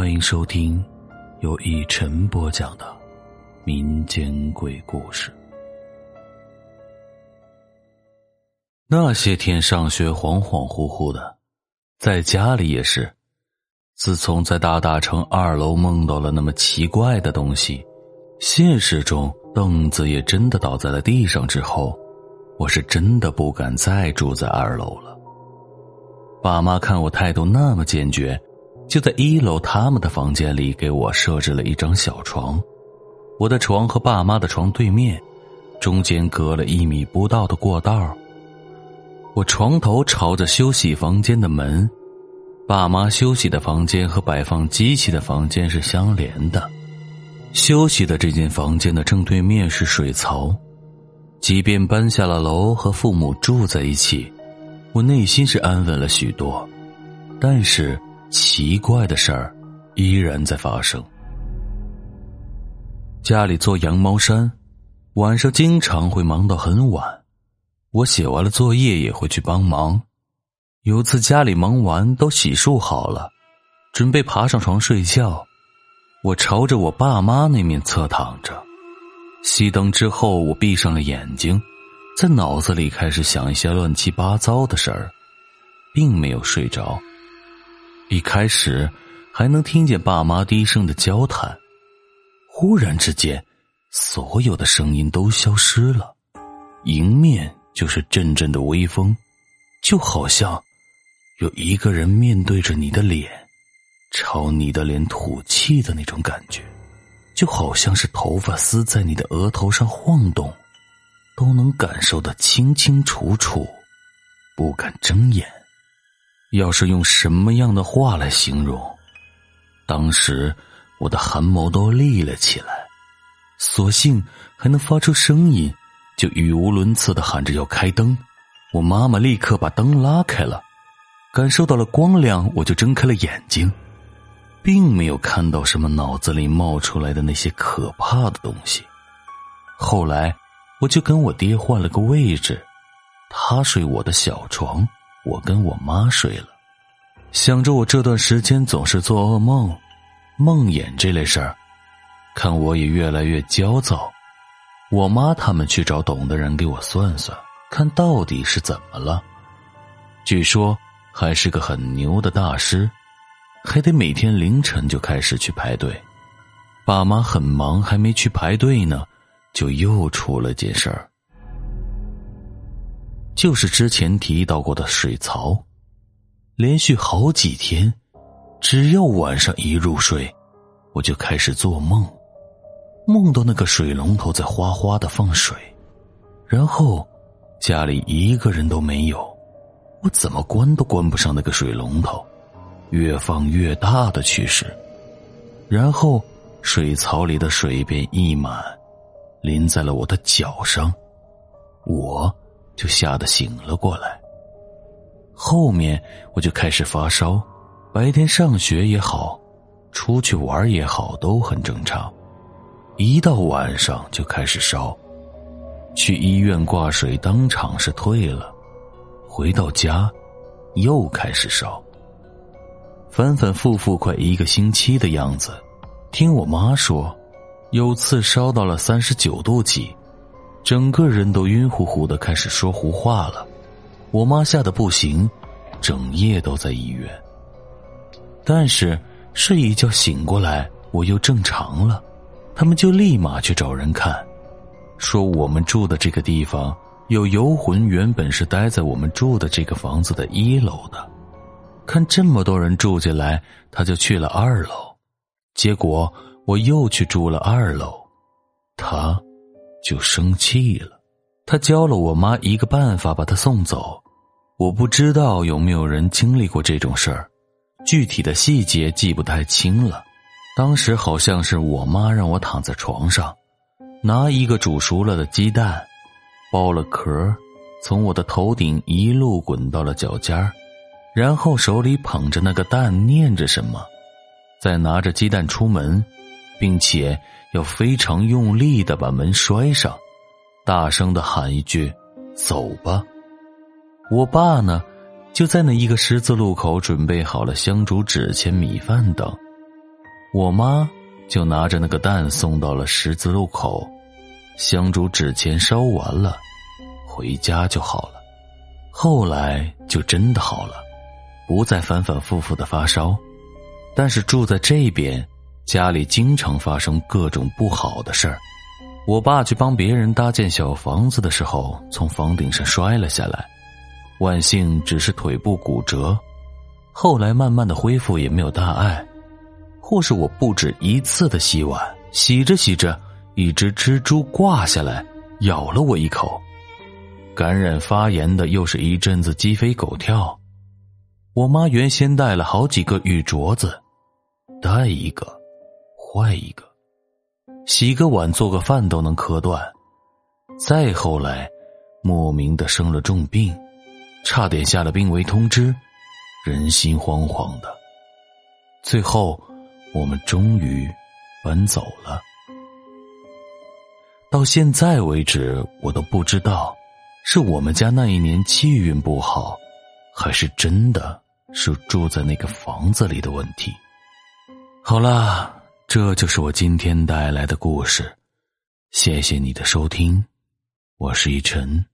欢迎收听由一晨播讲的民间鬼故事。那些天上学恍恍惚惚的，在家里也是。自从在大大城二楼梦到了那么奇怪的东西，现实中凳子也真的倒在了地上之后，我是真的不敢再住在二楼了。爸妈看我态度那么坚决。就在一楼他们的房间里，给我设置了一张小床。我的床和爸妈的床对面，中间隔了一米不到的过道。我床头朝着休息房间的门，爸妈休息的房间和摆放机器的房间是相连的。休息的这间房间的正对面是水槽。即便搬下了楼和父母住在一起，我内心是安稳了许多，但是。奇怪的事儿依然在发生。家里做羊毛衫，晚上经常会忙到很晚。我写完了作业也会去帮忙。有次家里忙完都洗漱好了，准备爬上床睡觉，我朝着我爸妈那面侧躺着。熄灯之后，我闭上了眼睛，在脑子里开始想一些乱七八糟的事儿，并没有睡着。一开始还能听见爸妈低声的交谈，忽然之间，所有的声音都消失了，迎面就是阵阵的微风，就好像有一个人面对着你的脸，朝你的脸吐气的那种感觉，就好像是头发丝在你的额头上晃动，都能感受得清清楚楚，不敢睁眼。要是用什么样的话来形容，当时我的汗毛都立了起来，索性还能发出声音，就语无伦次的喊着要开灯。我妈妈立刻把灯拉开了，感受到了光亮，我就睁开了眼睛，并没有看到什么脑子里冒出来的那些可怕的东西。后来，我就跟我爹换了个位置，他睡我的小床。我跟我妈睡了，想着我这段时间总是做噩梦、梦魇这类事儿，看我也越来越焦躁。我妈他们去找懂的人给我算算，看到底是怎么了。据说还是个很牛的大师，还得每天凌晨就开始去排队。爸妈很忙，还没去排队呢，就又出了件事儿。就是之前提到过的水槽，连续好几天，只要晚上一入睡，我就开始做梦，梦到那个水龙头在哗哗的放水，然后家里一个人都没有，我怎么关都关不上那个水龙头，越放越大的趋势，然后水槽里的水便溢满，淋在了我的脚上，我。就吓得醒了过来。后面我就开始发烧，白天上学也好，出去玩也好，都很正常。一到晚上就开始烧，去医院挂水，当场是退了。回到家，又开始烧，反反复复快一个星期的样子。听我妈说，有次烧到了三十九度几。整个人都晕乎乎的，开始说胡话了。我妈吓得不行，整夜都在医院。但是睡一觉醒过来，我又正常了。他们就立马去找人看，说我们住的这个地方有游魂，原本是待在我们住的这个房子的一楼的。看这么多人住进来，他就去了二楼。结果我又去住了二楼，他。就生气了，他教了我妈一个办法把他送走。我不知道有没有人经历过这种事儿，具体的细节记不太清了。当时好像是我妈让我躺在床上，拿一个煮熟了的鸡蛋，剥了壳，从我的头顶一路滚到了脚尖儿，然后手里捧着那个蛋念着什么，再拿着鸡蛋出门，并且。要非常用力的把门摔上，大声的喊一句：“走吧！”我爸呢，就在那一个十字路口准备好了香烛、纸钱、米饭等。我妈就拿着那个蛋送到了十字路口，香烛纸钱烧完了，回家就好了。后来就真的好了，不再反反复复的发烧。但是住在这边，家里经常发生各种不好的事儿。我爸去帮别人搭建小房子的时候，从房顶上摔了下来，万幸只是腿部骨折，后来慢慢的恢复也没有大碍。或是我不止一次的洗碗，洗着洗着，一只蜘蛛挂下来咬了我一口，感染发炎的又是一阵子鸡飞狗跳。我妈原先带了好几个玉镯子，带一个坏一个，洗个碗做个饭都能磕断。再后来，莫名的生了重病，差点下了病危通知，人心惶惶的。最后。我们终于搬走了。到现在为止，我都不知道是我们家那一年气运不好，还是真的是住在那个房子里的问题。好啦，这就是我今天带来的故事。谢谢你的收听，我是一晨。